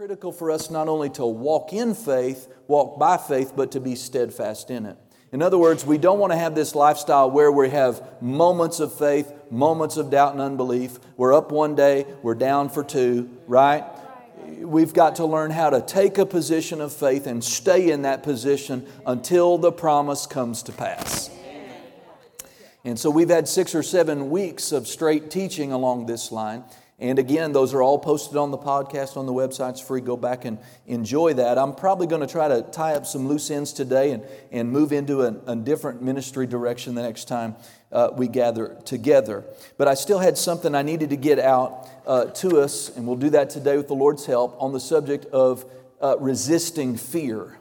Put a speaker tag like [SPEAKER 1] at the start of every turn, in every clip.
[SPEAKER 1] critical for us not only to walk in faith, walk by faith, but to be steadfast in it. In other words, we don't want to have this lifestyle where we have moments of faith, moments of doubt and unbelief. We're up one day, we're down for two, right? We've got to learn how to take a position of faith and stay in that position until the promise comes to pass. And so we've had six or seven weeks of straight teaching along this line. And again, those are all posted on the podcast on the website. It's free. Go back and enjoy that. I'm probably going to try to tie up some loose ends today and, and move into a, a different ministry direction the next time uh, we gather together. But I still had something I needed to get out uh, to us, and we'll do that today with the Lord's help on the subject of uh, resisting fear.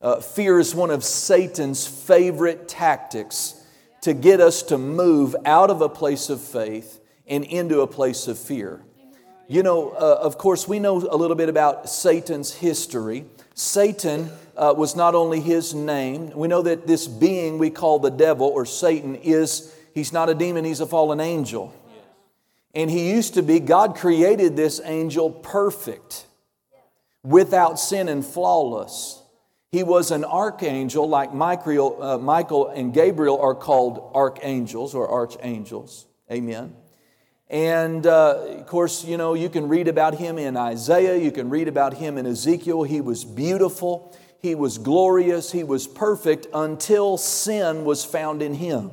[SPEAKER 1] Uh, fear is one of Satan's favorite tactics to get us to move out of a place of faith and into a place of fear. You know, uh, of course, we know a little bit about Satan's history. Satan uh, was not only his name, we know that this being we call the devil or Satan is, he's not a demon, he's a fallen angel. And he used to be, God created this angel perfect, without sin and flawless. He was an archangel, like Michael, uh, Michael and Gabriel are called archangels or archangels. Amen. And uh, of course, you know, you can read about him in Isaiah, you can read about him in Ezekiel. He was beautiful, he was glorious, he was perfect until sin was found in him.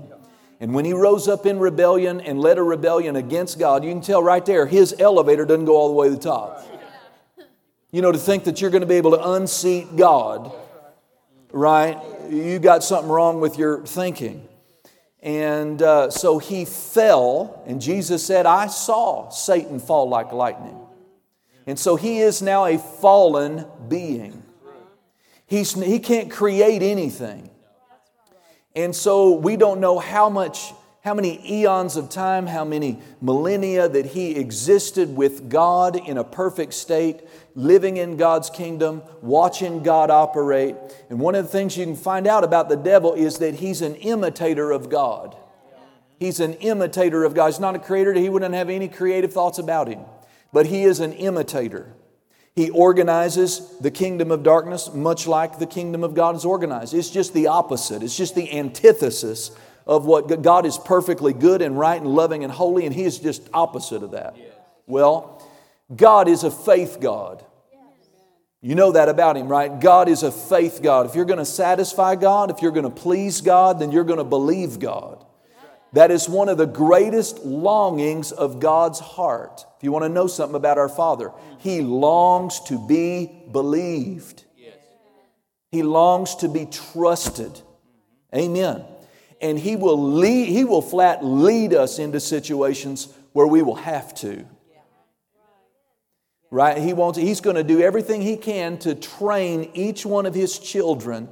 [SPEAKER 1] And when he rose up in rebellion and led a rebellion against God, you can tell right there his elevator doesn't go all the way to the top. You know, to think that you're going to be able to unseat God, right? You got something wrong with your thinking. And uh, so he fell, and Jesus said, I saw Satan fall like lightning. And so he is now a fallen being. He's, he can't create anything. And so we don't know how much, how many eons of time, how many millennia that he existed with God in a perfect state living in God's kingdom, watching God operate. And one of the things you can find out about the devil is that he's an imitator of God. He's an imitator of God. He's not a creator, he wouldn't have any creative thoughts about him. But he is an imitator. He organizes the kingdom of darkness much like the kingdom of God is organized. It's just the opposite, it's just the antithesis of what God is perfectly good and right and loving and holy, and He is just opposite of that. Well, God is a faith God. You know that about Him, right? God is a faith God. If you're going to satisfy God, if you're going to please God, then you're going to believe God. That is one of the greatest longings of God's heart. If you want to know something about our Father, He longs to be believed. He longs to be trusted. Amen. And He will lead, He will flat lead us into situations where we will have to right? He wants, he's going to do everything he can to train each one of his children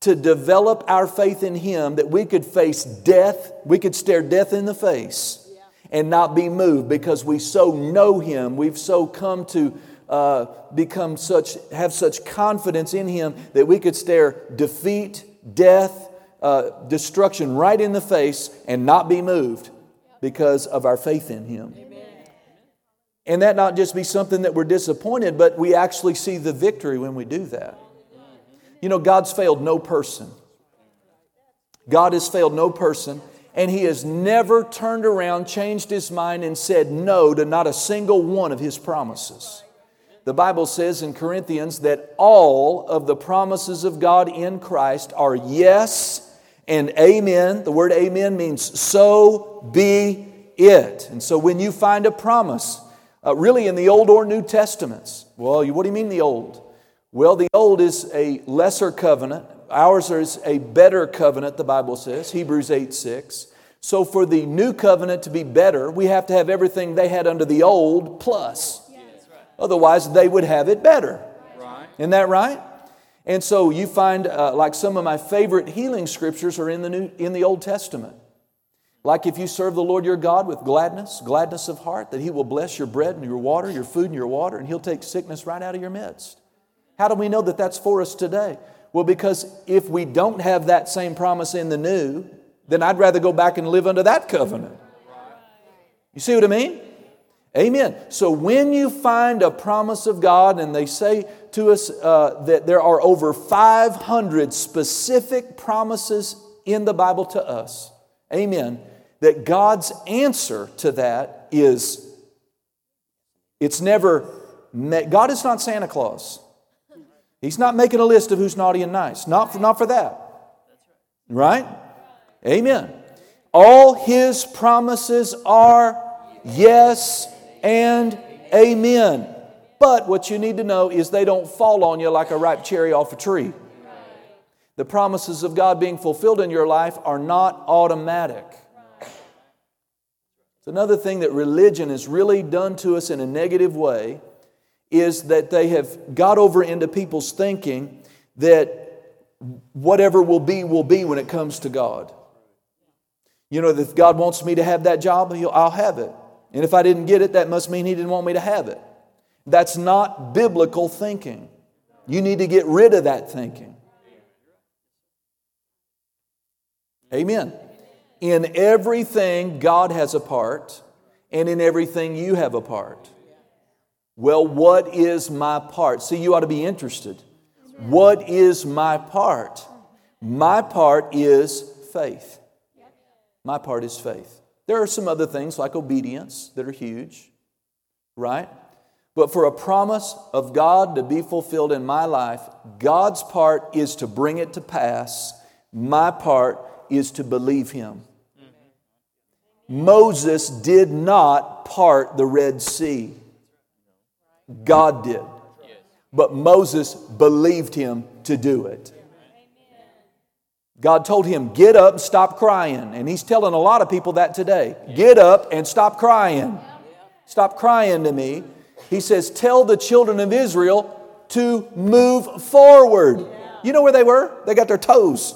[SPEAKER 1] to develop our faith in him that we could face death, we could stare death in the face and not be moved because we so know him, we've so come to uh, become such, have such confidence in him that we could stare defeat, death, uh, destruction right in the face and not be moved because of our faith in him. And that not just be something that we're disappointed, but we actually see the victory when we do that. You know, God's failed no person. God has failed no person, and He has never turned around, changed His mind, and said no to not a single one of His promises. The Bible says in Corinthians that all of the promises of God in Christ are yes and amen. The word amen means so be it. And so when you find a promise, uh, really in the Old or New Testaments. Well, what do you mean the Old? Well, the Old is a lesser covenant. Ours is a better covenant, the Bible says, Hebrews 8 6. So, for the new covenant to be better, we have to have everything they had under the old plus. Otherwise, they would have it better. Right. Isn't that right? And so you find, uh, like some of my favorite healing scriptures are in the, new, in the Old Testament. Like if you serve the Lord your God with gladness, gladness of heart, that He will bless your bread and your water, your food and your water, and He'll take sickness right out of your midst. How do we know that that's for us today? Well, because if we don't have that same promise in the new, then I'd rather go back and live under that covenant. You see what I mean? Amen. So when you find a promise of God, and they say to us uh, that there are over 500 specific promises in the Bible to us, amen, that God's answer to that is it's never. God is not Santa Claus. He's not making a list of who's naughty and nice. Not for, not for that. Right? Amen. All his promises are yes and amen. But what you need to know is they don't fall on you like a ripe cherry off a tree. The promises of God being fulfilled in your life are not automatic. It's another thing that religion has really done to us in a negative way is that they have got over into people's thinking that whatever will be, will be when it comes to God. You know, if God wants me to have that job, I'll have it. And if I didn't get it, that must mean He didn't want me to have it. That's not biblical thinking. You need to get rid of that thinking. Amen. In everything, God has a part, and in everything, you have a part. Well, what is my part? See, you ought to be interested. What is my part? My part is faith. My part is faith. There are some other things like obedience that are huge, right? But for a promise of God to be fulfilled in my life, God's part is to bring it to pass. My part is to believe Him. Moses did not part the Red Sea, God did. But Moses believed him to do it. God told him, Get up and stop crying. And he's telling a lot of people that today. Get up and stop crying. Stop crying to me. He says, Tell the children of Israel to move forward. You know where they were? They got their toes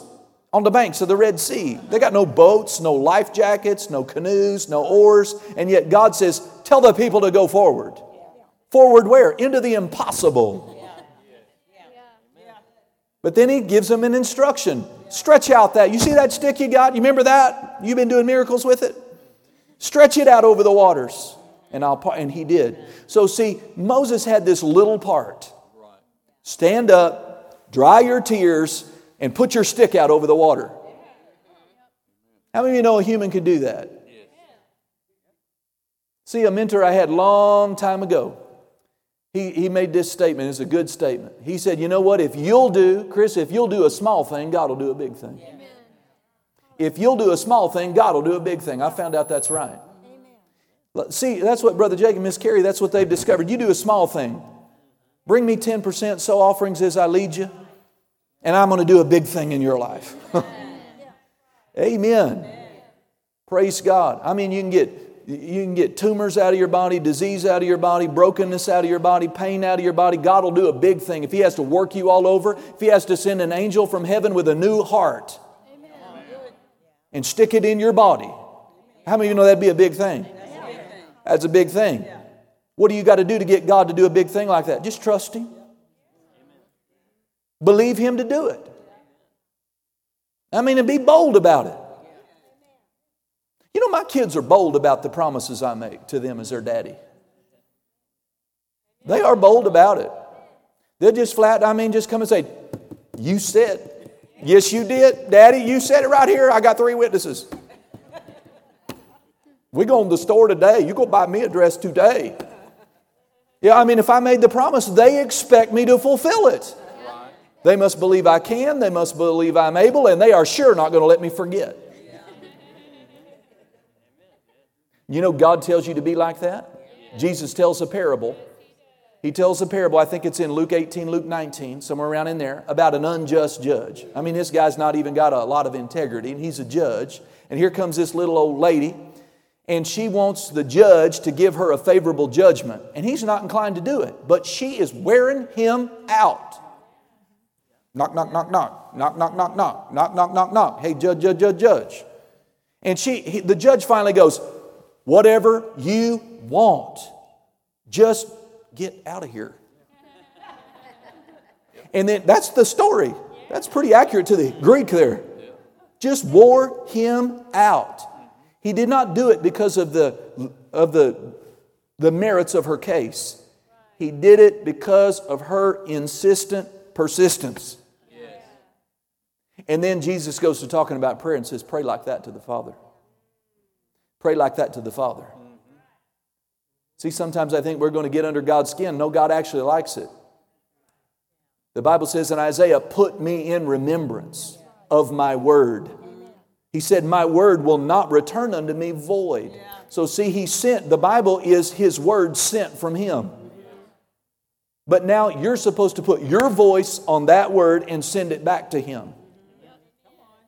[SPEAKER 1] on the banks of the Red Sea. They got no boats, no life jackets, no canoes, no oars, and yet God says, Tell the people to go forward. Forward where? Into the impossible. But then he gives them an instruction. Stretch out that. You see that stick you got? You remember that? You've been doing miracles with it? Stretch it out over the waters. And I'll and he did. So see, Moses had this little part. Stand up, dry your tears, and put your stick out over the water. How many of you know a human could do that? See, a mentor I had long time ago he, he made this statement. It's a good statement. He said, You know what? If you'll do, Chris, if you'll do a small thing, God will do a big thing. Amen. If you'll do a small thing, God will do a big thing. I found out that's right. Amen. See, that's what Brother Jake and Miss Carrie, that's what they've discovered. You do a small thing. Bring me 10% so offerings as I lead you, and I'm going to do a big thing in your life. Amen. Amen. Praise God. I mean, you can get you can get tumors out of your body, disease out of your body, brokenness out of your body, pain out of your body. God will do a big thing. If He has to work you all over, if He has to send an angel from heaven with a new heart and stick it in your body, how many of you know that'd be a big thing? That's a big thing. What do you got to do to get God to do a big thing like that? Just trust Him. Believe Him to do it. I mean, and be bold about it. You know, my kids are bold about the promises I make to them as their daddy. They are bold about it. They'll just flat, I mean, just come and say, You said. Yes, you did. Daddy, you said it right here. I got three witnesses. We go to the store today. You go buy me a dress today. Yeah, I mean, if I made the promise, they expect me to fulfill it. They must believe I can, they must believe I'm able, and they are sure not going to let me forget. You know, God tells you to be like that. Jesus tells a parable. He tells a parable, I think it's in Luke 18, Luke 19, somewhere around in there, about an unjust judge. I mean, this guy's not even got a lot of integrity, and he's a judge. And here comes this little old lady, and she wants the judge to give her a favorable judgment. And he's not inclined to do it, but she is wearing him out. Knock, knock, knock, knock, knock, knock, knock, knock, knock, knock, knock, knock. Hey, judge, judge, judge, judge. And she, he, the judge finally goes, Whatever you want, just get out of here. And then that's the story. That's pretty accurate to the Greek there. Just wore him out. He did not do it because of the, of the, the merits of her case. He did it because of her insistent persistence. And then Jesus goes to talking about prayer and says, Pray like that to the Father. Pray like that to the Father. See, sometimes I think we're going to get under God's skin. No, God actually likes it. The Bible says in Isaiah, Put me in remembrance of my word. He said, My word will not return unto me void. So, see, he sent, the Bible is his word sent from him. But now you're supposed to put your voice on that word and send it back to him.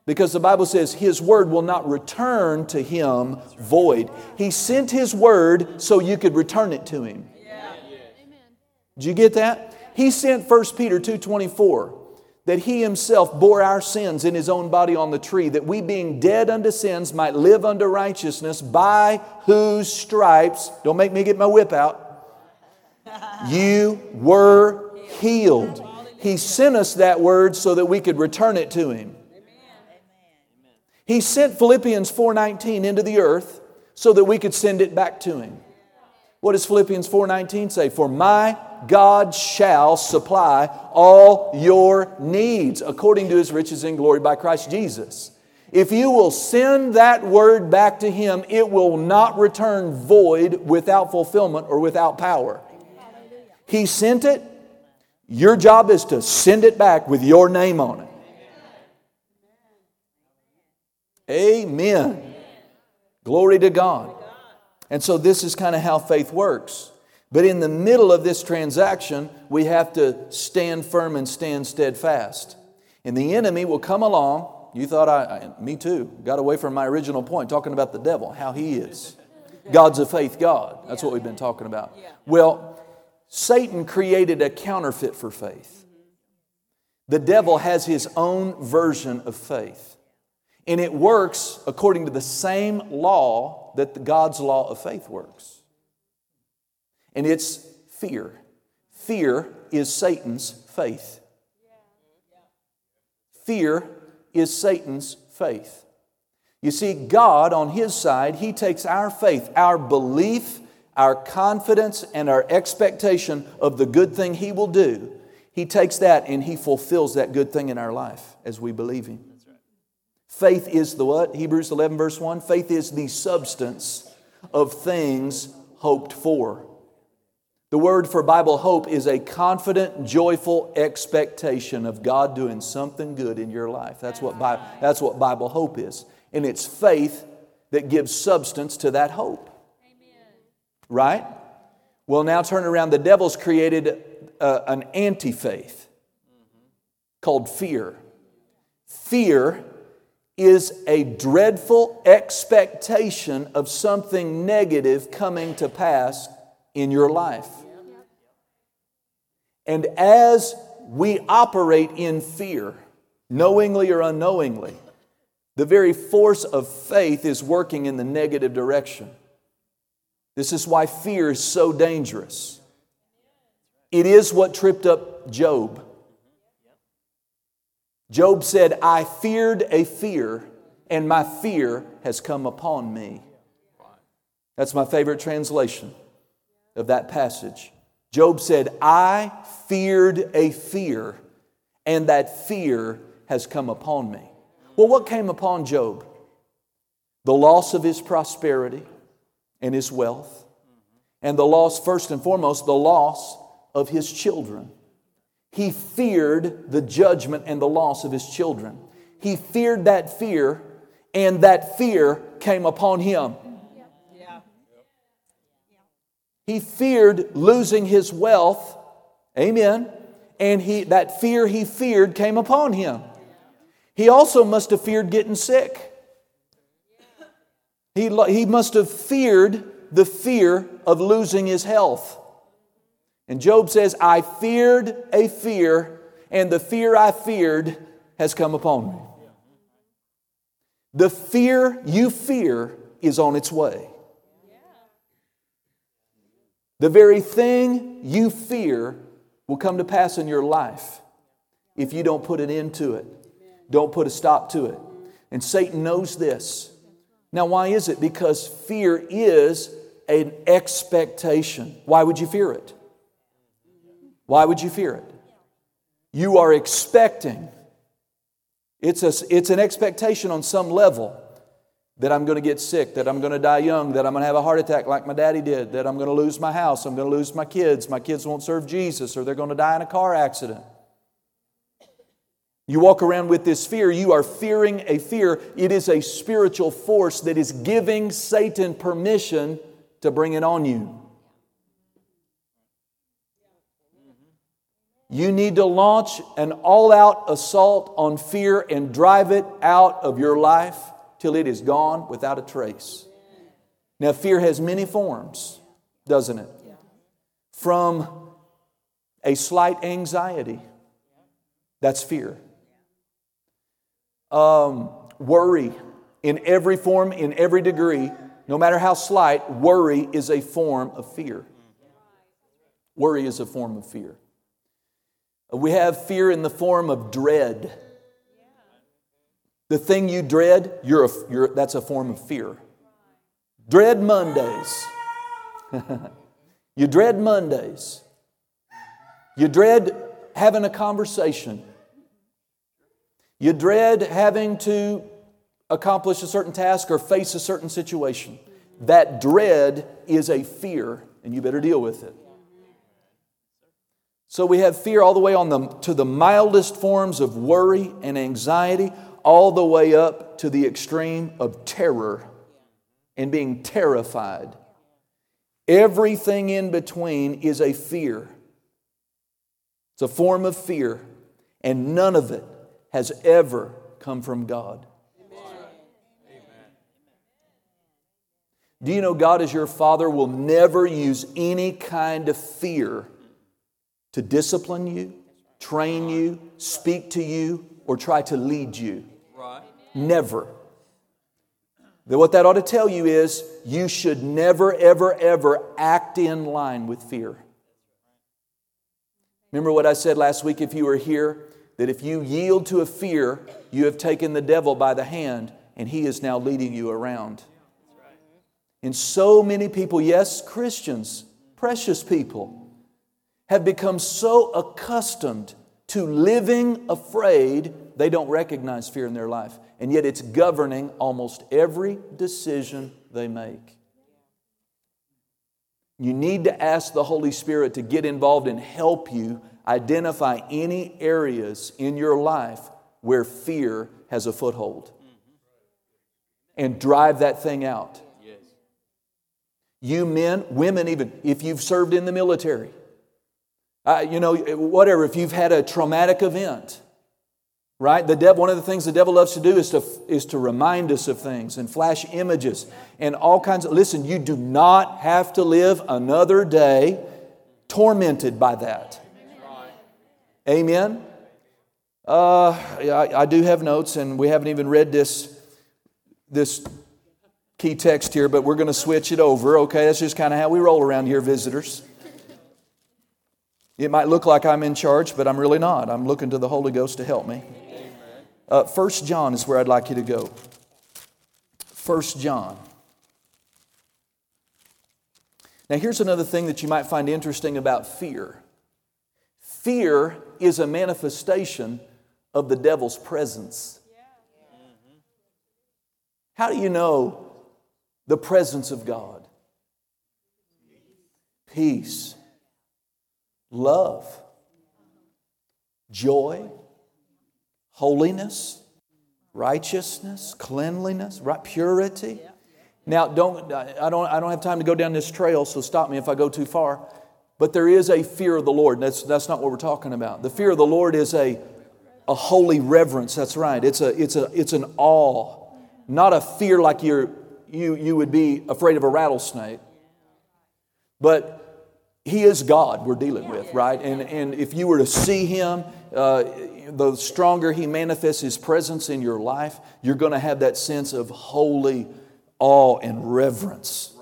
[SPEAKER 1] Because the Bible says his word will not return to him void. He sent his word so you could return it to him. Did you get that? He sent 1 Peter 2:24 that he himself bore our sins in his own body on the tree that we being dead unto sins might live unto righteousness by whose stripes don't make me get my whip out you were healed. He sent us that word so that we could return it to him. He sent Philippians 4:19 into the earth so that we could send it back to him. What does Philippians 4:19 say? For my God shall supply all your needs according to his riches in glory by Christ Jesus. If you will send that word back to him, it will not return void without fulfillment or without power. He sent it. Your job is to send it back with your name on it. Amen. Glory to God. And so this is kind of how faith works. But in the middle of this transaction, we have to stand firm and stand steadfast. And the enemy will come along. You thought I, I me too, got away from my original point, talking about the devil, how he is. God's a faith God. That's what we've been talking about. Well, Satan created a counterfeit for faith. The devil has his own version of faith. And it works according to the same law that God's law of faith works. And it's fear. Fear is Satan's faith. Fear is Satan's faith. You see, God on His side, He takes our faith, our belief our confidence and our expectation of the good thing He will do, He takes that and He fulfills that good thing in our life as we believe Him. Faith is the what? Hebrews 11, verse 1. Faith is the substance of things hoped for. The word for Bible hope is a confident, joyful expectation of God doing something good in your life. That's what, Bible, that's what Bible hope is. And it's faith that gives substance to that hope. Right? Well, now turn around. The devil's created uh, an anti faith called fear. Fear is a dreadful expectation of something negative coming to pass in your life. And as we operate in fear, knowingly or unknowingly, the very force of faith is working in the negative direction. This is why fear is so dangerous. It is what tripped up Job. Job said, I feared a fear, and my fear has come upon me. That's my favorite translation of that passage. Job said, I feared a fear, and that fear has come upon me. Well, what came upon Job? The loss of his prosperity, and his wealth, and the loss, first and foremost, the loss of his children. He feared the judgment and the loss of his children. He feared that fear, and that fear came upon him. He feared losing his wealth. Amen. And he, that fear he feared came upon him. He also must have feared getting sick. He, he must have feared the fear of losing his health. And Job says, I feared a fear, and the fear I feared has come upon me. The fear you fear is on its way. The very thing you fear will come to pass in your life if you don't put an end to it, don't put a stop to it. And Satan knows this. Now, why is it? Because fear is an expectation. Why would you fear it? Why would you fear it? You are expecting. It's, a, it's an expectation on some level that I'm going to get sick, that I'm going to die young, that I'm going to have a heart attack like my daddy did, that I'm going to lose my house, I'm going to lose my kids, my kids won't serve Jesus, or they're going to die in a car accident. You walk around with this fear, you are fearing a fear. It is a spiritual force that is giving Satan permission to bring it on you. You need to launch an all out assault on fear and drive it out of your life till it is gone without a trace. Now, fear has many forms, doesn't it? From a slight anxiety, that's fear. Um, worry in every form, in every degree, no matter how slight, worry is a form of fear. Worry is a form of fear. We have fear in the form of dread. The thing you dread, you're a, you're, that's a form of fear. Dread Mondays. you dread Mondays. You dread having a conversation. You dread having to accomplish a certain task or face a certain situation. That dread is a fear, and you better deal with it. So we have fear all the way on the, to the mildest forms of worry and anxiety, all the way up to the extreme of terror and being terrified. Everything in between is a fear. It's a form of fear, and none of it has ever come from God. Do you know God, as your Father, will never use any kind of fear to discipline you, train you, speak to you, or try to lead you? Never. Then what that ought to tell you is you should never, ever, ever act in line with fear. Remember what I said last week if you were here? That if you yield to a fear, you have taken the devil by the hand and he is now leading you around. And so many people, yes, Christians, precious people, have become so accustomed to living afraid they don't recognize fear in their life. And yet it's governing almost every decision they make. You need to ask the Holy Spirit to get involved and help you identify any areas in your life where fear has a foothold and drive that thing out. You men, women, even if you've served in the military, uh, you know, whatever, if you've had a traumatic event, right? The devil, one of the things the devil loves to do is to, is to remind us of things and flash images and all kinds of. Listen, you do not have to live another day tormented by that. Amen. Uh, I, I do have notes, and we haven't even read this this key text here, but we're going to switch it over. Okay, that's just kind of how we roll around here, visitors. It might look like I'm in charge, but I'm really not. I'm looking to the Holy Ghost to help me. Uh, First John is where I'd like you to go. First John. Now, here's another thing that you might find interesting about fear. Fear is a manifestation of the devil's presence. How do you know the presence of God? Peace, love, joy, holiness, righteousness, cleanliness, right, purity. Now, don't, I, don't, I don't have time to go down this trail, so stop me if I go too far. But there is a fear of the Lord. That's, that's not what we're talking about. The fear of the Lord is a, a holy reverence. That's right. It's, a, it's, a, it's an awe, not a fear like you're, you, you would be afraid of a rattlesnake. But He is God we're dealing with, right? And, and if you were to see Him, uh, the stronger He manifests His presence in your life, you're going to have that sense of holy awe and reverence.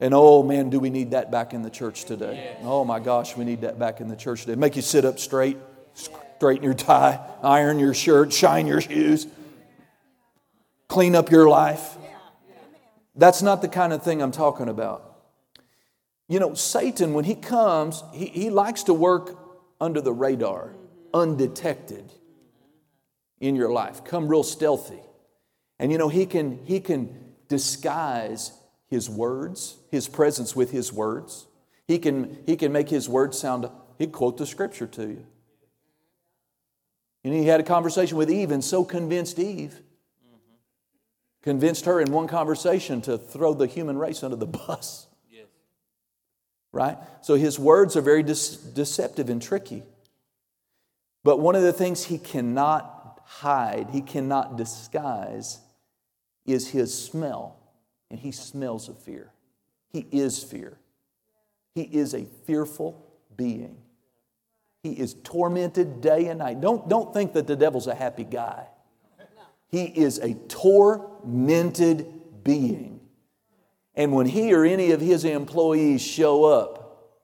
[SPEAKER 1] And oh man, do we need that back in the church today? Oh my gosh, we need that back in the church today. Make you sit up straight, straighten your tie, iron your shirt, shine your shoes, clean up your life. That's not the kind of thing I'm talking about. You know, Satan, when he comes, he, he likes to work under the radar, undetected in your life, come real stealthy. And you know, he can, he can disguise his words, his presence with his words. He can, he can make his words sound, he'd quote the scripture to you. And he had a conversation with Eve and so convinced Eve, convinced her in one conversation to throw the human race under the bus. Right? So his words are very deceptive and tricky. But one of the things he cannot hide, he cannot disguise, is his smell. And he smells of fear. He is fear. He is a fearful being. He is tormented day and night. Don't, don't think that the devil's a happy guy. He is a tormented being. And when he or any of his employees show up,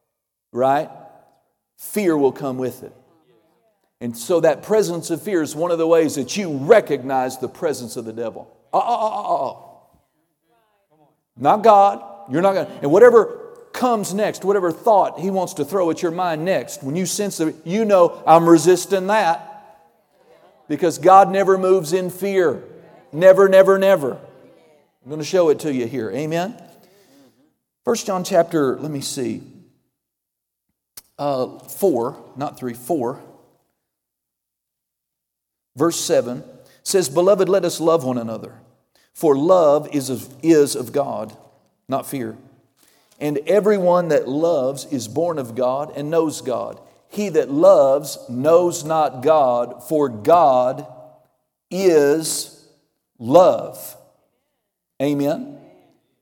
[SPEAKER 1] right, fear will come with it. And so that presence of fear is one of the ways that you recognize the presence of the devil. Oh, oh, oh, oh. Not God. You're not going to. And whatever comes next, whatever thought he wants to throw at your mind next, when you sense that, you know, I'm resisting that. Because God never moves in fear. Never, never, never. I'm going to show it to you here. Amen? First John chapter, let me see, uh, 4, not 3, 4. Verse 7 says, Beloved, let us love one another, for love is of, is of God, not fear. And everyone that loves is born of God and knows God. He that loves knows not God, for God is love. Amen?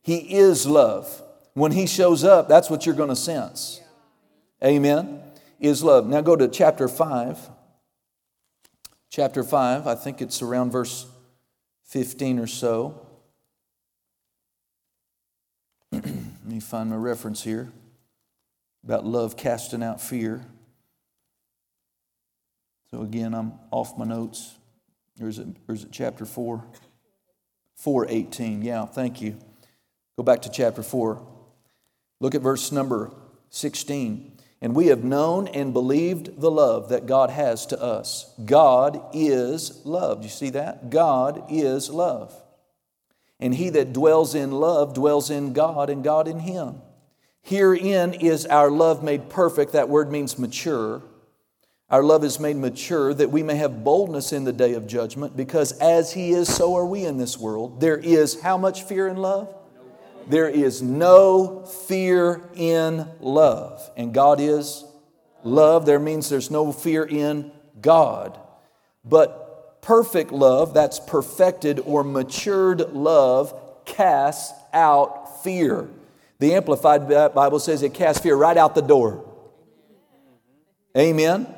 [SPEAKER 1] He is love. When He shows up, that's what you're going to sense. Amen? Is love. Now go to chapter 5 chapter 5, I think it's around verse 15 or so. Let me find my reference here about love casting out fear. So again, I'm off my notes. Or is it, or is it chapter 4? 418. Yeah, thank you. Go back to chapter 4. Look at verse number 16. And we have known and believed the love that God has to us. God is love. Do you see that? God is love. And he that dwells in love dwells in God and God in him. Herein is our love made perfect. That word means mature. Our love is made mature that we may have boldness in the day of judgment, because as He is, so are we in this world. There is how much fear in love? There is no fear in love. And God is love. There means there's no fear in God. But perfect love, that's perfected or matured love, casts out fear. The Amplified Bible says it casts fear right out the door. Amen?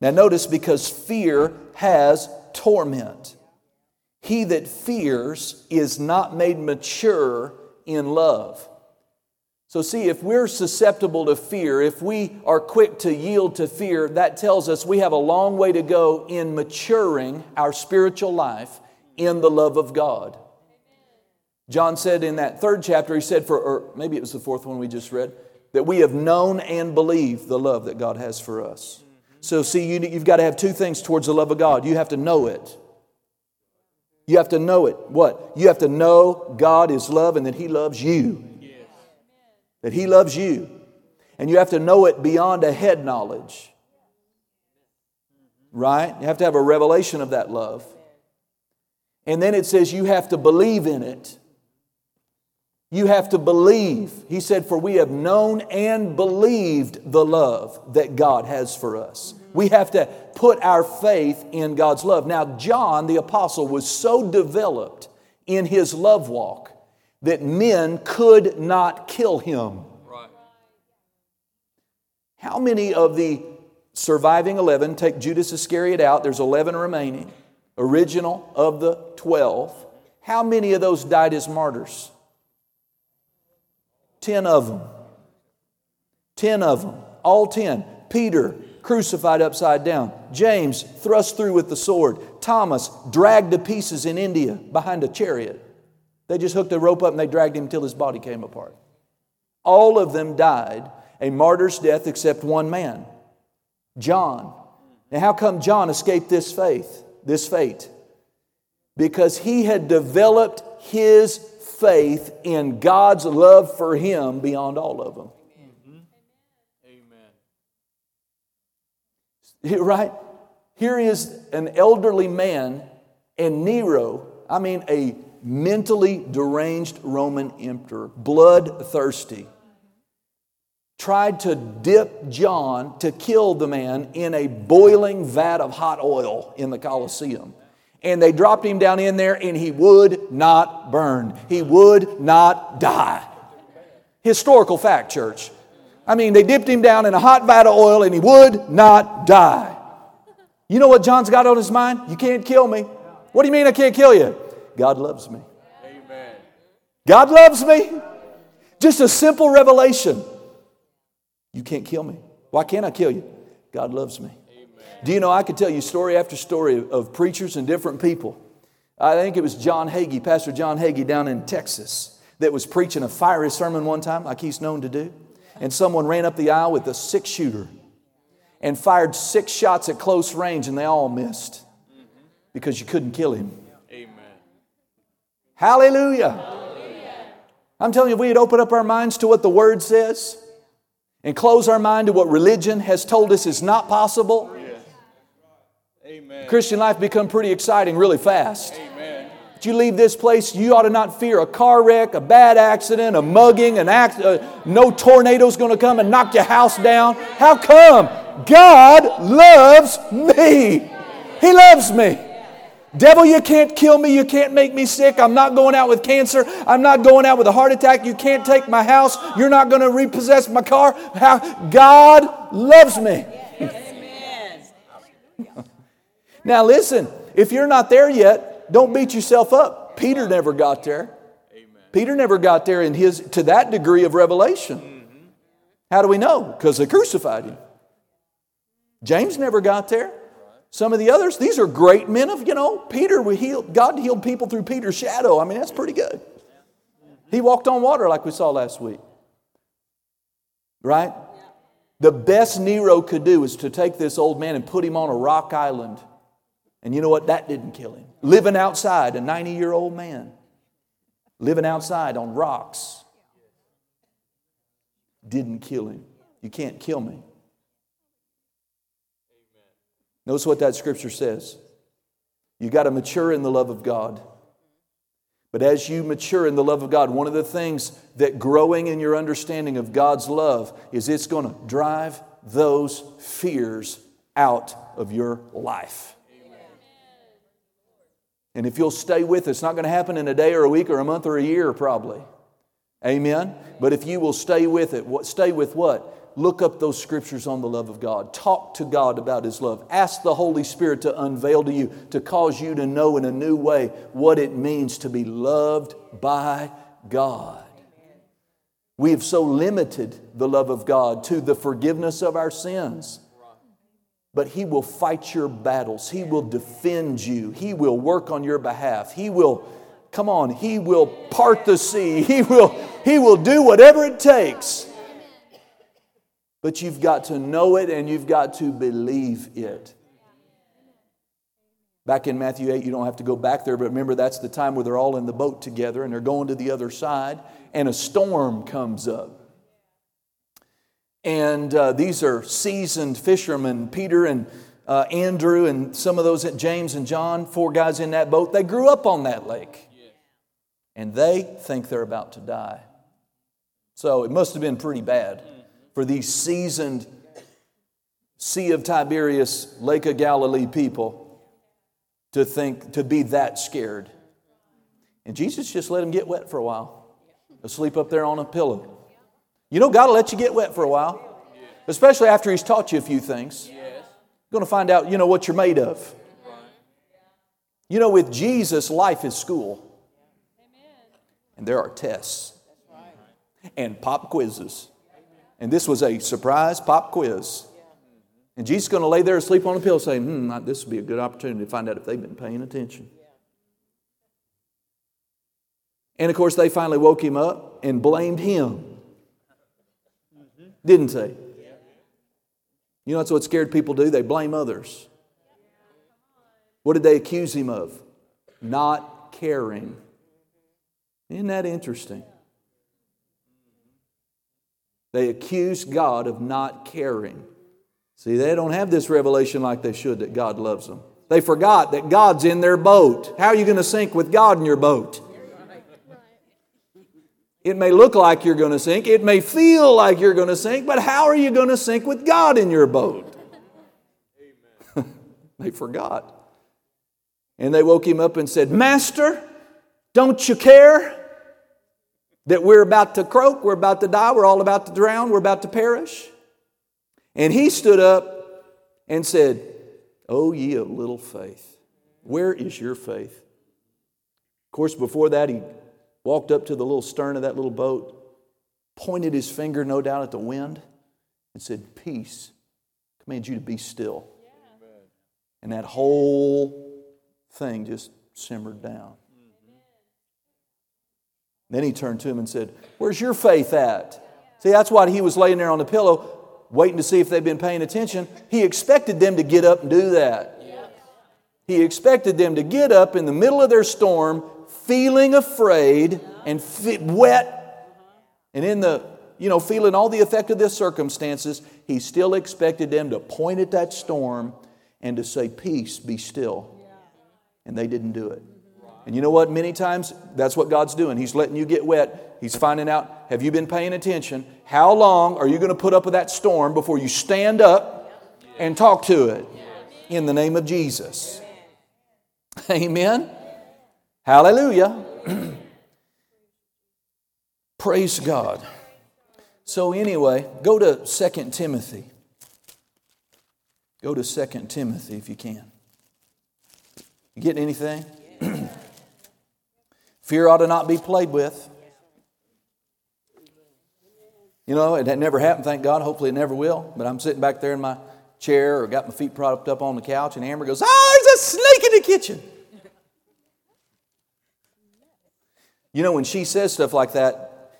[SPEAKER 1] Now, notice because fear has torment. He that fears is not made mature in love. So, see, if we're susceptible to fear, if we are quick to yield to fear, that tells us we have a long way to go in maturing our spiritual life in the love of God. John said in that third chapter, he said, for, or maybe it was the fourth one we just read, that we have known and believed the love that God has for us. So, see, you, you've got to have two things towards the love of God. You have to know it. You have to know it. What? You have to know God is love and that He loves you. That He loves you. And you have to know it beyond a head knowledge. Right? You have to have a revelation of that love. And then it says you have to believe in it. You have to believe. He said, For we have known and believed the love that God has for us. We have to put our faith in God's love. Now, John the Apostle was so developed in his love walk that men could not kill him. Right. How many of the surviving 11, take Judas Iscariot out, there's 11 remaining, original of the 12, how many of those died as martyrs? 10 of them. 10 of them. All 10. Peter, crucified upside down. James thrust through with the sword. Thomas dragged to pieces in India behind a chariot. They just hooked a rope up and they dragged him until his body came apart. All of them died a martyr's death except one man, John. Now, how come John escaped this faith, this fate? Because he had developed his faith in God's love for him beyond all of them. Mm-hmm. Amen. Right? Here is an elderly man, and Nero, I mean, a mentally deranged Roman emperor, bloodthirsty, tried to dip John to kill the man in a boiling vat of hot oil in the Colosseum. And they dropped him down in there, and he would not burn. He would not die. Historical fact, church. I mean, they dipped him down in a hot vat of oil, and he would not die. You know what John's got on his mind? You can't kill me. What do you mean I can't kill you? God loves me. Amen. God loves me. Just a simple revelation. You can't kill me. Why can't I kill you? God loves me. Do you know, I could tell you story after story of preachers and different people. I think it was John Hagee, Pastor John Hagee down in Texas, that was preaching a fiery sermon one time, like he's known to do. And someone ran up the aisle with a six shooter and fired six shots at close range, and they all missed because you couldn't kill him. Amen. Hallelujah. Hallelujah. I'm telling you, if we had opened up our minds to what the Word says and close our mind to what religion has told us is not possible, Amen. Christian life become pretty exciting really fast. Amen. But you leave this place, you ought to not fear a car wreck, a bad accident, a mugging, an act, uh, no tornado's going to come and knock your house down. How come? God loves me. He loves me. Devil, you can't kill me. You can't make me sick. I'm not going out with cancer. I'm not going out with a heart attack. You can't take my house. You're not going to repossess my car. How? God loves me. Now, listen, if you're not there yet, don't beat yourself up. Peter never got there. Amen. Peter never got there in his, to that degree of revelation. Mm-hmm. How do we know? Because they crucified him. James never got there. Some of the others, these are great men of, you know, Peter, we healed, God healed people through Peter's shadow. I mean, that's pretty good. He walked on water like we saw last week. Right? The best Nero could do is to take this old man and put him on a rock island and you know what? That didn't kill him. Living outside, a 90 year old man, living outside on rocks, didn't kill him. You can't kill me. Notice what that scripture says. You got to mature in the love of God. But as you mature in the love of God, one of the things that growing in your understanding of God's love is it's going to drive those fears out of your life. And if you'll stay with us, it's not going to happen in a day or a week or a month or a year, probably. Amen? But if you will stay with it, what, stay with what? Look up those scriptures on the love of God. Talk to God about His love. Ask the Holy Spirit to unveil to you, to cause you to know in a new way what it means to be loved by God. We have so limited the love of God to the forgiveness of our sins but He will fight your battles. He will defend you. He will work on your behalf. He will, come on, He will part the sea. He will, he will do whatever it takes. But you've got to know it and you've got to believe it. Back in Matthew 8, you don't have to go back there, but remember that's the time where they're all in the boat together and they're going to the other side, and a storm comes up. And uh, these are seasoned fishermen, Peter and uh, Andrew, and some of those at James and John, four guys in that boat. They grew up on that lake. And they think they're about to die. So it must have been pretty bad for these seasoned Sea of Tiberias, Lake of Galilee people to think, to be that scared. And Jesus just let them get wet for a while, asleep up there on a pillow. You know, God will let you get wet for a while, especially after He's taught you a few things. You're going to find out, you know, what you're made of. You know, with Jesus, life is school. And there are tests and pop quizzes. And this was a surprise pop quiz. And Jesus is going to lay there asleep on a pillow saying, hmm, this would be a good opportunity to find out if they've been paying attention. And of course, they finally woke him up and blamed him. Didn't they? You know, that's what scared people do. They blame others. What did they accuse him of? Not caring. Isn't that interesting? They accuse God of not caring. See, they don't have this revelation like they should that God loves them. They forgot that God's in their boat. How are you going to sink with God in your boat? It may look like you're going to sink, it may feel like you're going to sink, but how are you going to sink with God in your boat? they forgot. And they woke him up and said, Master, don't you care that we're about to croak, we're about to die, we're all about to drown, we're about to perish? And he stood up and said, Oh, ye of little faith, where is your faith? Of course, before that, he walked up to the little stern of that little boat, pointed his finger, no doubt, at the wind, and said, Peace, command you to be still. Yeah. And that whole thing just simmered down. Then he turned to him and said, Where's your faith at? See, that's why he was laying there on the pillow, waiting to see if they'd been paying attention. He expected them to get up and do that. He expected them to get up in the middle of their storm, feeling afraid and wet and in the, you know, feeling all the effect of the circumstances, he still expected them to point at that storm and to say, Peace, be still. And they didn't do it. And you know what? Many times that's what God's doing. He's letting you get wet. He's finding out, have you been paying attention? How long are you going to put up with that storm before you stand up and talk to it? In the name of Jesus. Amen. Hallelujah. Praise God. So, anyway, go to 2 Timothy. Go to 2 Timothy if you can. You getting anything? Fear ought to not be played with. You know, it never happened, thank God. Hopefully, it never will. But I'm sitting back there in my chair or got my feet propped up on the couch, and Amber goes, Oh, there's a snake in the kitchen. You know, when she says stuff like that,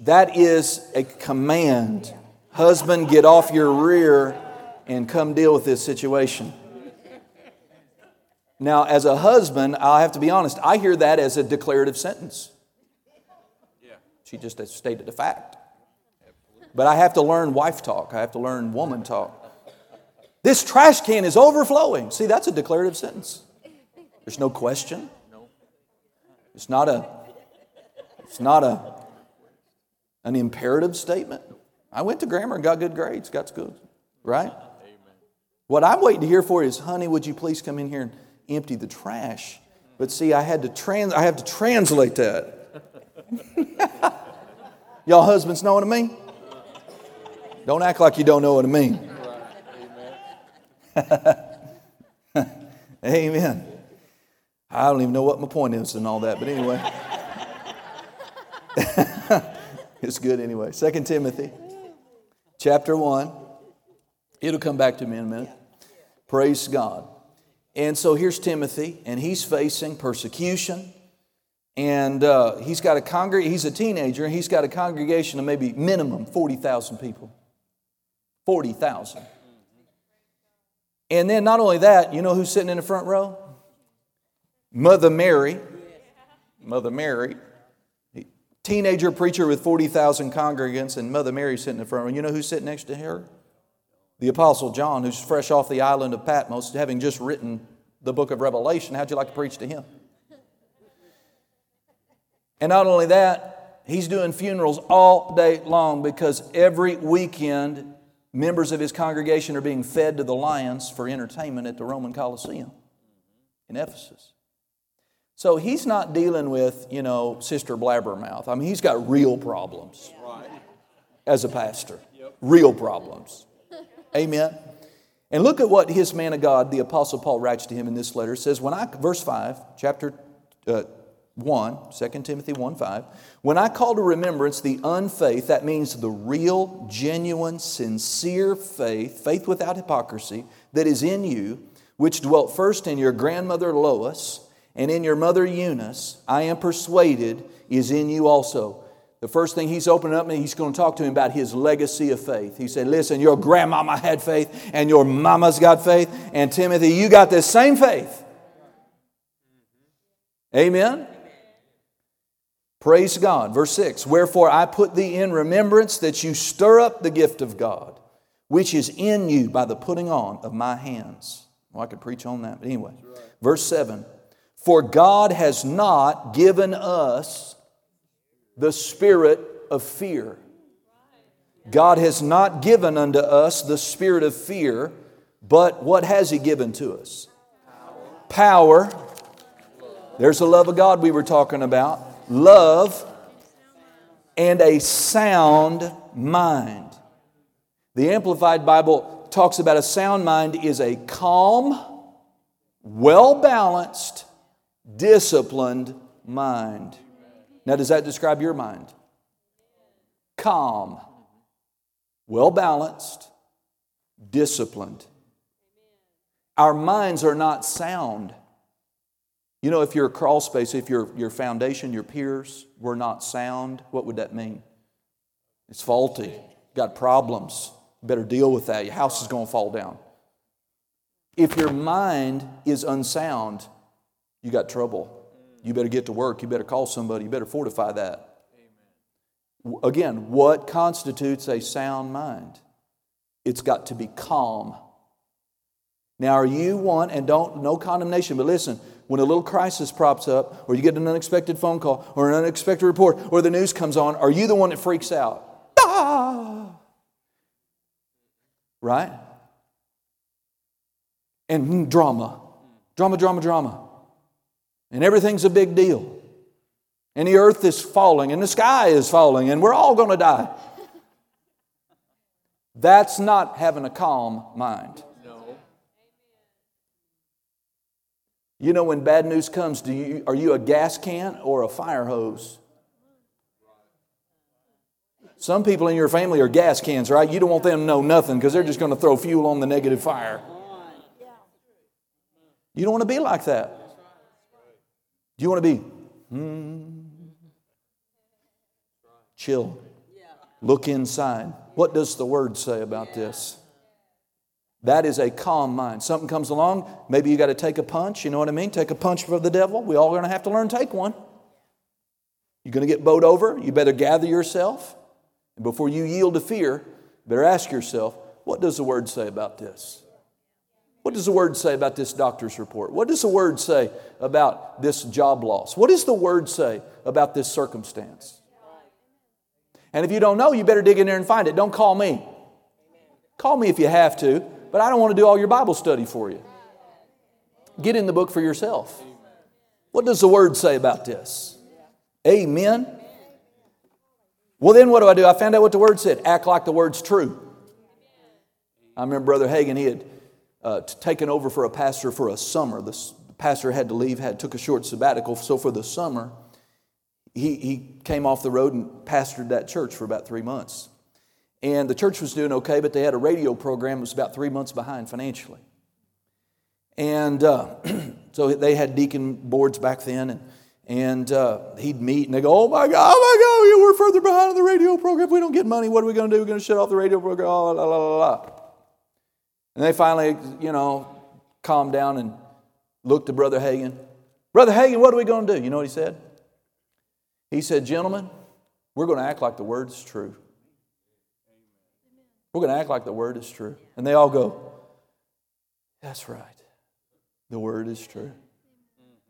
[SPEAKER 1] that is a command. Husband, get off your rear and come deal with this situation. Now, as a husband, I have to be honest, I hear that as a declarative sentence. She just stated the fact. But I have to learn wife talk, I have to learn woman talk. This trash can is overflowing. See, that's a declarative sentence. There's no question. It's not a it's not a, an imperative statement. I went to grammar and got good grades, got good, right? What I'm waiting to hear for is, honey, would you please come in here and empty the trash? But see, I had to trans I have to translate that. Y'all husbands know what I mean? Don't act like you don't know what I mean. Amen. I don't even know what my point is and all that, but anyway. it's good anyway. Second Timothy chapter 1. It'll come back to me in a minute. Praise God. And so here's Timothy, and he's facing persecution. And uh, he's got a congreg- he's a teenager, and he's got a congregation of maybe minimum 40,000 people. 40,000. And then not only that, you know who's sitting in the front row? Mother Mary. Mother Mary teenager preacher with 40,000 congregants, and Mother Mary sitting in front of. You know who's sitting next to her? The Apostle John, who's fresh off the island of Patmos, having just written the book of Revelation. How'd you like to preach to him? And not only that, he's doing funerals all day long because every weekend, members of his congregation are being fed to the lions for entertainment at the Roman Colosseum in Ephesus. So he's not dealing with, you know, Sister Blabbermouth. I mean, he's got real problems as a pastor. Real problems. Amen. And look at what his man of God, the Apostle Paul, writes to him in this letter. It says, when I, verse 5, chapter uh, 1, 2 Timothy 1 5, when I call to remembrance the unfaith, that means the real, genuine, sincere faith, faith without hypocrisy, that is in you, which dwelt first in your grandmother Lois and in your mother Eunice, I am persuaded, is in you also. the first thing he's opening up and he's going to talk to him about his legacy of faith. He said, Listen, your grandmama had faith and your mama's got faith, and Timothy, you got the same faith. Amen? Praise God. Verse 6 Wherefore I put thee in remembrance that you stir up the gift of God, which is in you by the putting on of my hands. Well, I could preach on that, but anyway. Verse 7 For God has not given us the spirit of fear. God has not given unto us the spirit of fear, but what has He given to us? Power. There's the love of God we were talking about. Love and a sound mind. The Amplified Bible talks about a sound mind is a calm, well balanced, disciplined mind. Now, does that describe your mind? Calm, well balanced, disciplined. Our minds are not sound. You know, if your crawl space, if your, your foundation, your piers were not sound, what would that mean? It's faulty, got problems. Better deal with that. Your house is going to fall down. If your mind is unsound, you got trouble. You better get to work. You better call somebody. You better fortify that. Amen. Again, what constitutes a sound mind? It's got to be calm. Now, are you one, and don't, no condemnation, but listen, when a little crisis props up, or you get an unexpected phone call, or an unexpected report, or the news comes on, are you the one that freaks out? Ah! Right? And drama. Drama, drama, drama and everything's a big deal. And the earth is falling, and the sky is falling, and we're all going to die. That's not having a calm mind. No. You know, when bad news comes, do you, are you a gas can or a fire hose? Some people in your family are gas cans, right? You don't want them to know nothing because they're just going to throw fuel on the negative fire. You don't want to be like that. Do you want to be hmm, chill? Look inside. What does the word say about this? That is a calm mind. Something comes along, maybe you got to take a punch, you know what I mean? Take a punch for the devil. We all going to have to learn to take one. You're going to get bowed over, you better gather yourself. And before you yield to fear, better ask yourself, what does the word say about this? What does the word say about this doctor's report? What does the word say about this job loss? What does the word say about this circumstance? And if you don't know, you better dig in there and find it. Don't call me. Call me if you have to, but I don't want to do all your Bible study for you. Get in the book for yourself. What does the word say about this? Amen. Well, then what do I do? I found out what the word said. Act like the word's true. I remember Brother Hagin, he had uh, taken over for a pastor for a summer. The pastor had to leave, had took a short sabbatical. So for the summer, he, he came off the road and pastored that church for about three months. And the church was doing okay, but they had a radio program that was about three months behind financially. And uh, so they had deacon boards back then, and, and uh, he'd meet, and they go, Oh my God, oh my God, we're further behind on the radio program. If we don't get money, what are we going to do? We're going to shut off the radio program. Oh, la, la, la, la. And they finally, you know, calmed down and looked to Brother Hagin. Brother Hagin, what are we going to do? You know what he said? He said, Gentlemen, we're going to act like the word is true. We're going to act like the word is true. And they all go, That's right. The word is true.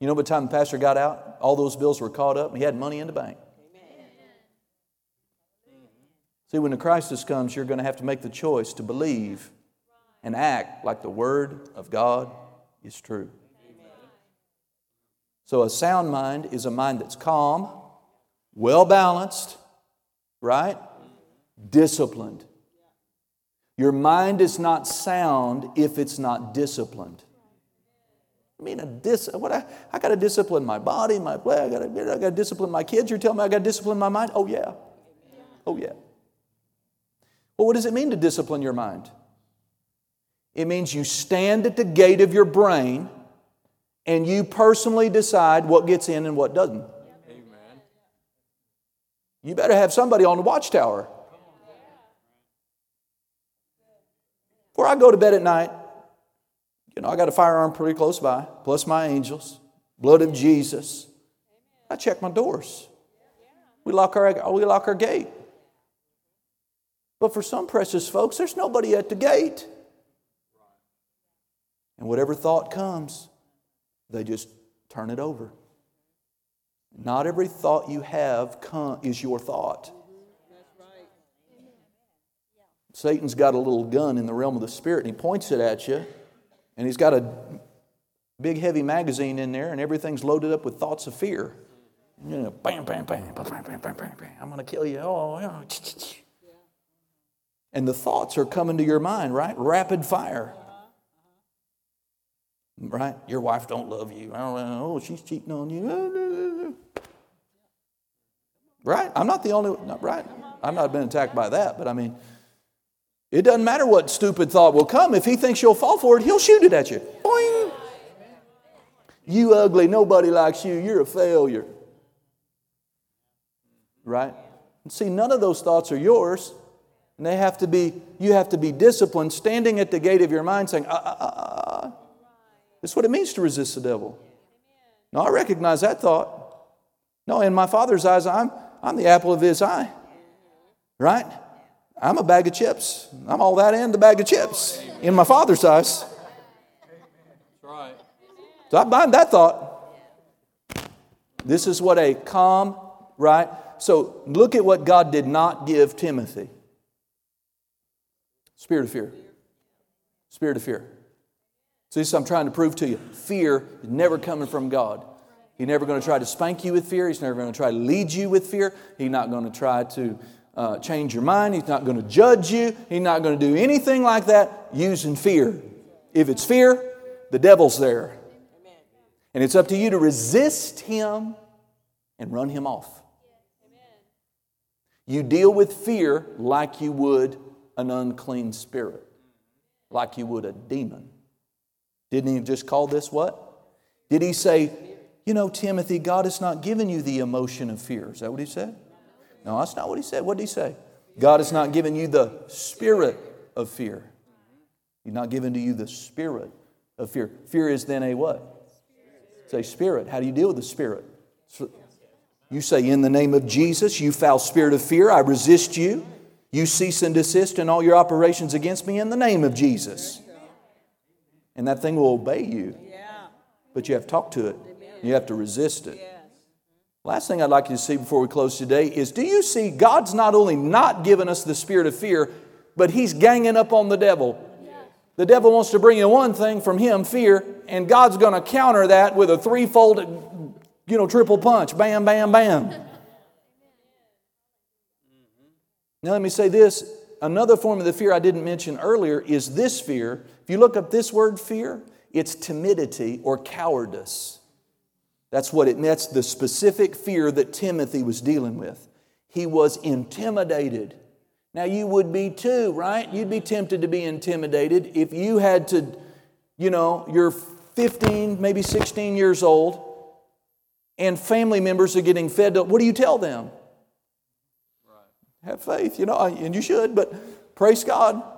[SPEAKER 1] You know, by the time the pastor got out, all those bills were caught up and he had money in the bank. See, when the crisis comes, you're going to have to make the choice to believe and act like the Word of God is true. So, a sound mind is a mind that's calm, well balanced, right? Disciplined. Your mind is not sound if it's not disciplined. I mean, a dis- what I, I got to discipline my body, my blood. I got I to discipline my kids. You're telling me I got to discipline my mind? Oh yeah, oh yeah. Well, what does it mean to discipline your mind? It means you stand at the gate of your brain and you personally decide what gets in and what doesn't. Amen. You better have somebody on the watchtower. Before I go to bed at night, you know, I got a firearm pretty close by, plus my angels, blood of Jesus. I check my doors. We lock our, we lock our gate. But for some precious folks, there's nobody at the gate. And whatever thought comes, they just turn it over. Not every thought you have come, is your thought. Satan's got a little gun in the realm of the spirit, and he points it at you, and he's got a big, heavy magazine in there, and everything's loaded up with thoughts of fear. You know, bam, bam, bam, bam, bam, bam, bam, bam. I'm going to kill you. Oh, oh, oh yeah. And the thoughts are coming to your mind, right? Rapid fire. Right? Your wife don't love you. Oh, she's cheating on you. Right? I'm not the only one, right? I've not been attacked by that, but I mean, it doesn't matter what stupid thought will come. If he thinks you'll fall for it, he'll shoot it at you. Boing. You ugly, nobody likes you, you're a failure. Right? See, none of those thoughts are yours. And they have to be, you have to be disciplined, standing at the gate of your mind saying, ah, ah, ah, ah. That's what it means to resist the devil. No, I recognize that thought. No, in my father's eyes, I'm, I'm the apple of his eye. Right? I'm a bag of chips. I'm all that and the bag of chips in my father's eyes. right. So I bind that thought. This is what a calm, right? So look at what God did not give Timothy. Spirit of fear. Spirit of fear. See, this I'm trying to prove to you. Fear is never coming from God. He's never going to try to spank you with fear. He's never going to try to lead you with fear. He's not going to try to uh, change your mind. He's not going to judge you. He's not going to do anything like that using fear. If it's fear, the devil's there. And it's up to you to resist him and run him off. You deal with fear like you would an unclean spirit, like you would a demon. Didn't he just call this what? Did he say, you know, Timothy, God has not given you the emotion of fear? Is that what he said? No, that's not what he said. What did he say? God has not given you the spirit of fear. He's not given to you the spirit of fear. Fear is then a what? Say spirit. How do you deal with the spirit? You say, In the name of Jesus, you foul spirit of fear, I resist you. You cease and desist in all your operations against me in the name of Jesus. And that thing will obey you. But you have to talk to it, you have to resist it. Last thing I'd like you to see before we close today is do you see God's not only not given us the spirit of fear, but He's ganging up on the devil. The devil wants to bring you one thing from him, fear, and God's going to counter that with a threefold, you know, triple punch. Bam, bam, bam. Now, let me say this another form of the fear I didn't mention earlier is this fear. If you look up this word fear, it's timidity or cowardice. That's what it that's the specific fear that Timothy was dealing with. He was intimidated. Now you would be too, right? You'd be tempted to be intimidated if you had to, you know, you're 15, maybe 16 years old, and family members are getting fed up. What do you tell them? Have faith, you know, and you should, but praise God.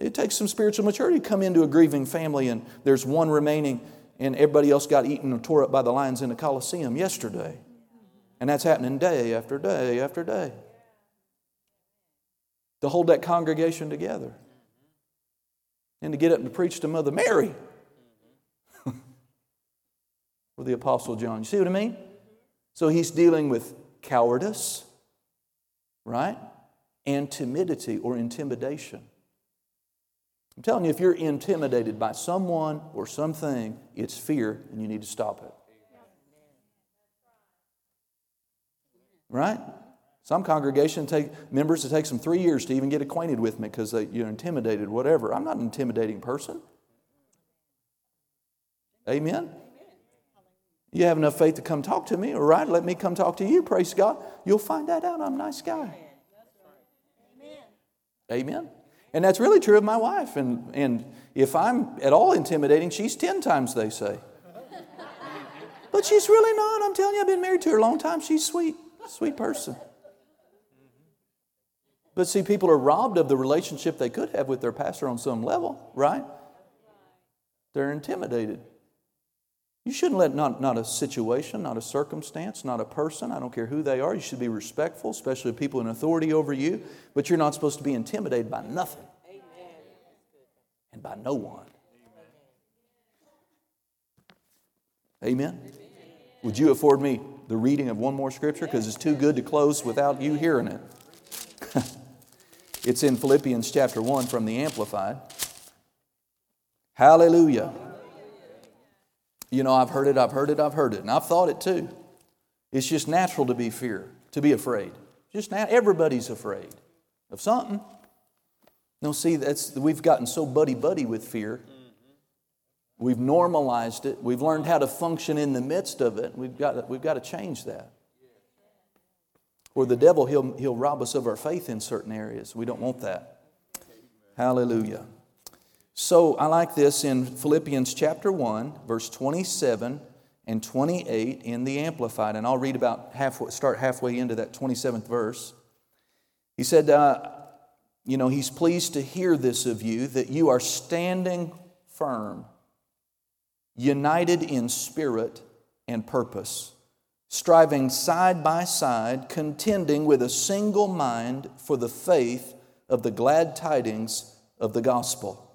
[SPEAKER 1] It takes some spiritual maturity to come into a grieving family, and there's one remaining, and everybody else got eaten and tore up by the lions in the Colosseum yesterday. And that's happening day after day after day. To hold that congregation together and to get up and preach to Mother Mary or the Apostle John. You see what I mean? So he's dealing with cowardice right? And timidity or intimidation. I'm telling you, if you're intimidated by someone or something, it's fear and you need to stop it. Right? Some congregation take members, it takes them three years to even get acquainted with me because you're intimidated, whatever. I'm not an intimidating person. Amen? You have enough faith to come talk to me, all right? Let me come talk to you, praise God. You'll find that out. I'm a nice guy. Amen. Amen. And that's really true of my wife. And, and if I'm at all intimidating, she's 10 times, they say. But she's really not. I'm telling you, I've been married to her a long time. She's sweet. Sweet person. But see, people are robbed of the relationship they could have with their pastor on some level, right? They're intimidated. You shouldn't let not, not a situation, not a circumstance, not a person, I don't care who they are, you should be respectful, especially people in authority over you, but you're not supposed to be intimidated by nothing by no one. Amen? Would you afford me the reading of one more scripture? Because it's too good to close without you hearing it. it's in Philippians chapter 1 from the Amplified. Hallelujah. You know, I've heard it, I've heard it, I've heard it, and I've thought it too. It's just natural to be fear, to be afraid. Just now, everybody's afraid of something. No, see, that's we've gotten so buddy buddy with fear. We've normalized it. We've learned how to function in the midst of it. We've got to, we've got to change that. Or the devil, he'll, he'll rob us of our faith in certain areas. We don't want that. Hallelujah. So I like this in Philippians chapter 1, verse 27 and 28 in the Amplified. And I'll read about halfway, start halfway into that 27th verse. He said, uh, You know, he's pleased to hear this of you, that you are standing firm, united in spirit and purpose, striving side by side, contending with a single mind for the faith of the glad tidings of the gospel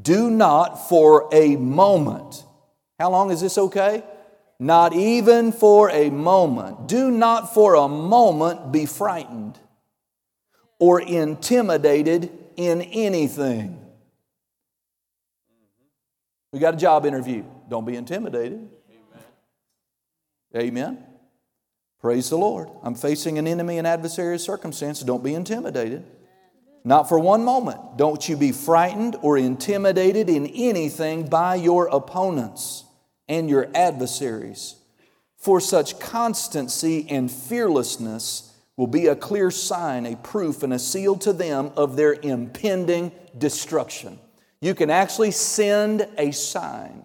[SPEAKER 1] do not for a moment. How long is this okay? Not even for a moment. Do not for a moment be frightened or intimidated in anything. We got a job interview. Don't be intimidated. Amen. Amen. Praise the Lord. I'm facing an enemy and adversarial circumstance. Don't be intimidated. Not for one moment. Don't you be frightened or intimidated in anything by your opponents and your adversaries. For such constancy and fearlessness will be a clear sign, a proof, and a seal to them of their impending destruction. You can actually send a sign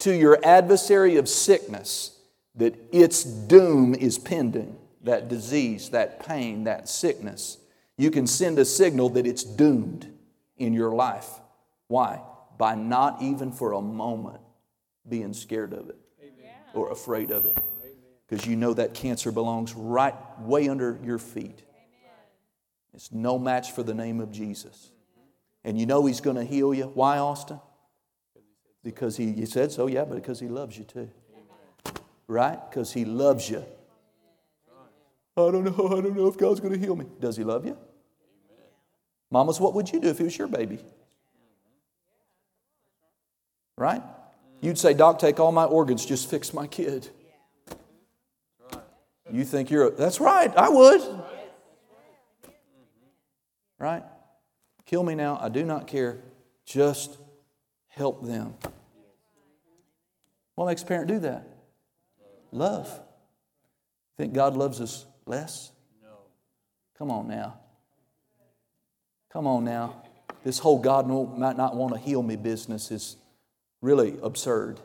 [SPEAKER 1] to your adversary of sickness that its doom is pending, that disease, that pain, that sickness you can send a signal that it's doomed in your life. Why? By not even for a moment being scared of it Amen. or afraid of it. Because you know that cancer belongs right way under your feet. It's no match for the name of Jesus. And you know He's going to heal you. Why, Austin? Because he, he said so, yeah, but because He loves you too. Right? Because He loves you. I don't know. I don't know if God's going to heal me. Does He love you? Mamas, what would you do if it was your baby? Right? You'd say, Doc, take all my organs, just fix my kid. You think you're, a, that's right, I would. Right? Kill me now, I do not care. Just help them. What makes a parent do that? Love. Think God loves us less? No. Come on now. Come on now. This whole God might not want to heal me business is really absurd.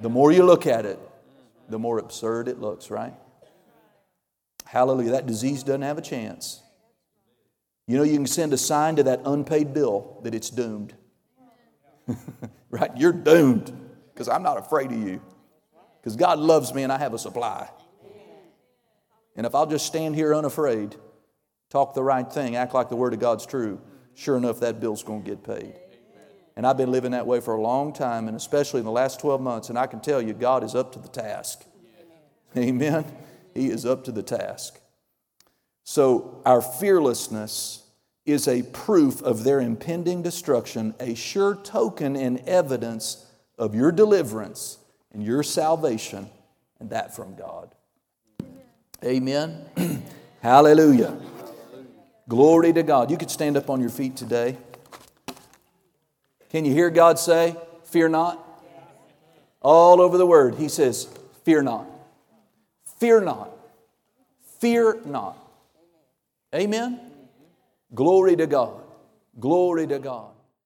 [SPEAKER 1] The more you look at it, the more absurd it looks, right? Hallelujah. That disease doesn't have a chance. You know, you can send a sign to that unpaid bill that it's doomed. right? You're doomed because I'm not afraid of you. Because God loves me and I have a supply. And if I'll just stand here unafraid, talk the right thing, act like the Word of God's true, sure enough, that bill's going to get paid. And I've been living that way for a long time, and especially in the last 12 months, and I can tell you, God is up to the task. Amen. He is up to the task. So, our fearlessness is a proof of their impending destruction, a sure token and evidence of your deliverance and your salvation, and that from God. Amen. Hallelujah. Glory to God. You could stand up on your feet today. Can you hear God say, Fear not? All over the word, He says, Fear not. Fear not. Fear not. Amen? Glory to God. Glory to God.